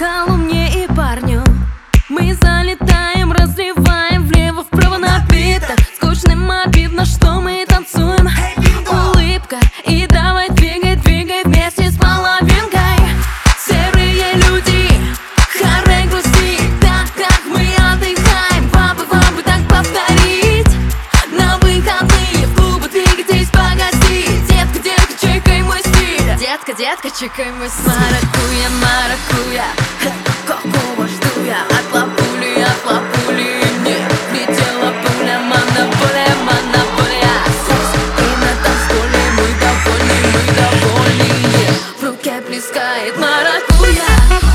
Колумне и парню. Мы залетаем, разливаем влево-вправо напиток. Скучным обидно, что мы Чекай мой стиль Маракуя, маракуя Какого жду я от папули, от папули Мне летела пуля, монополия, монополия Секс и на танцполе мы довольны, мы довольны В руке плескает Маракуя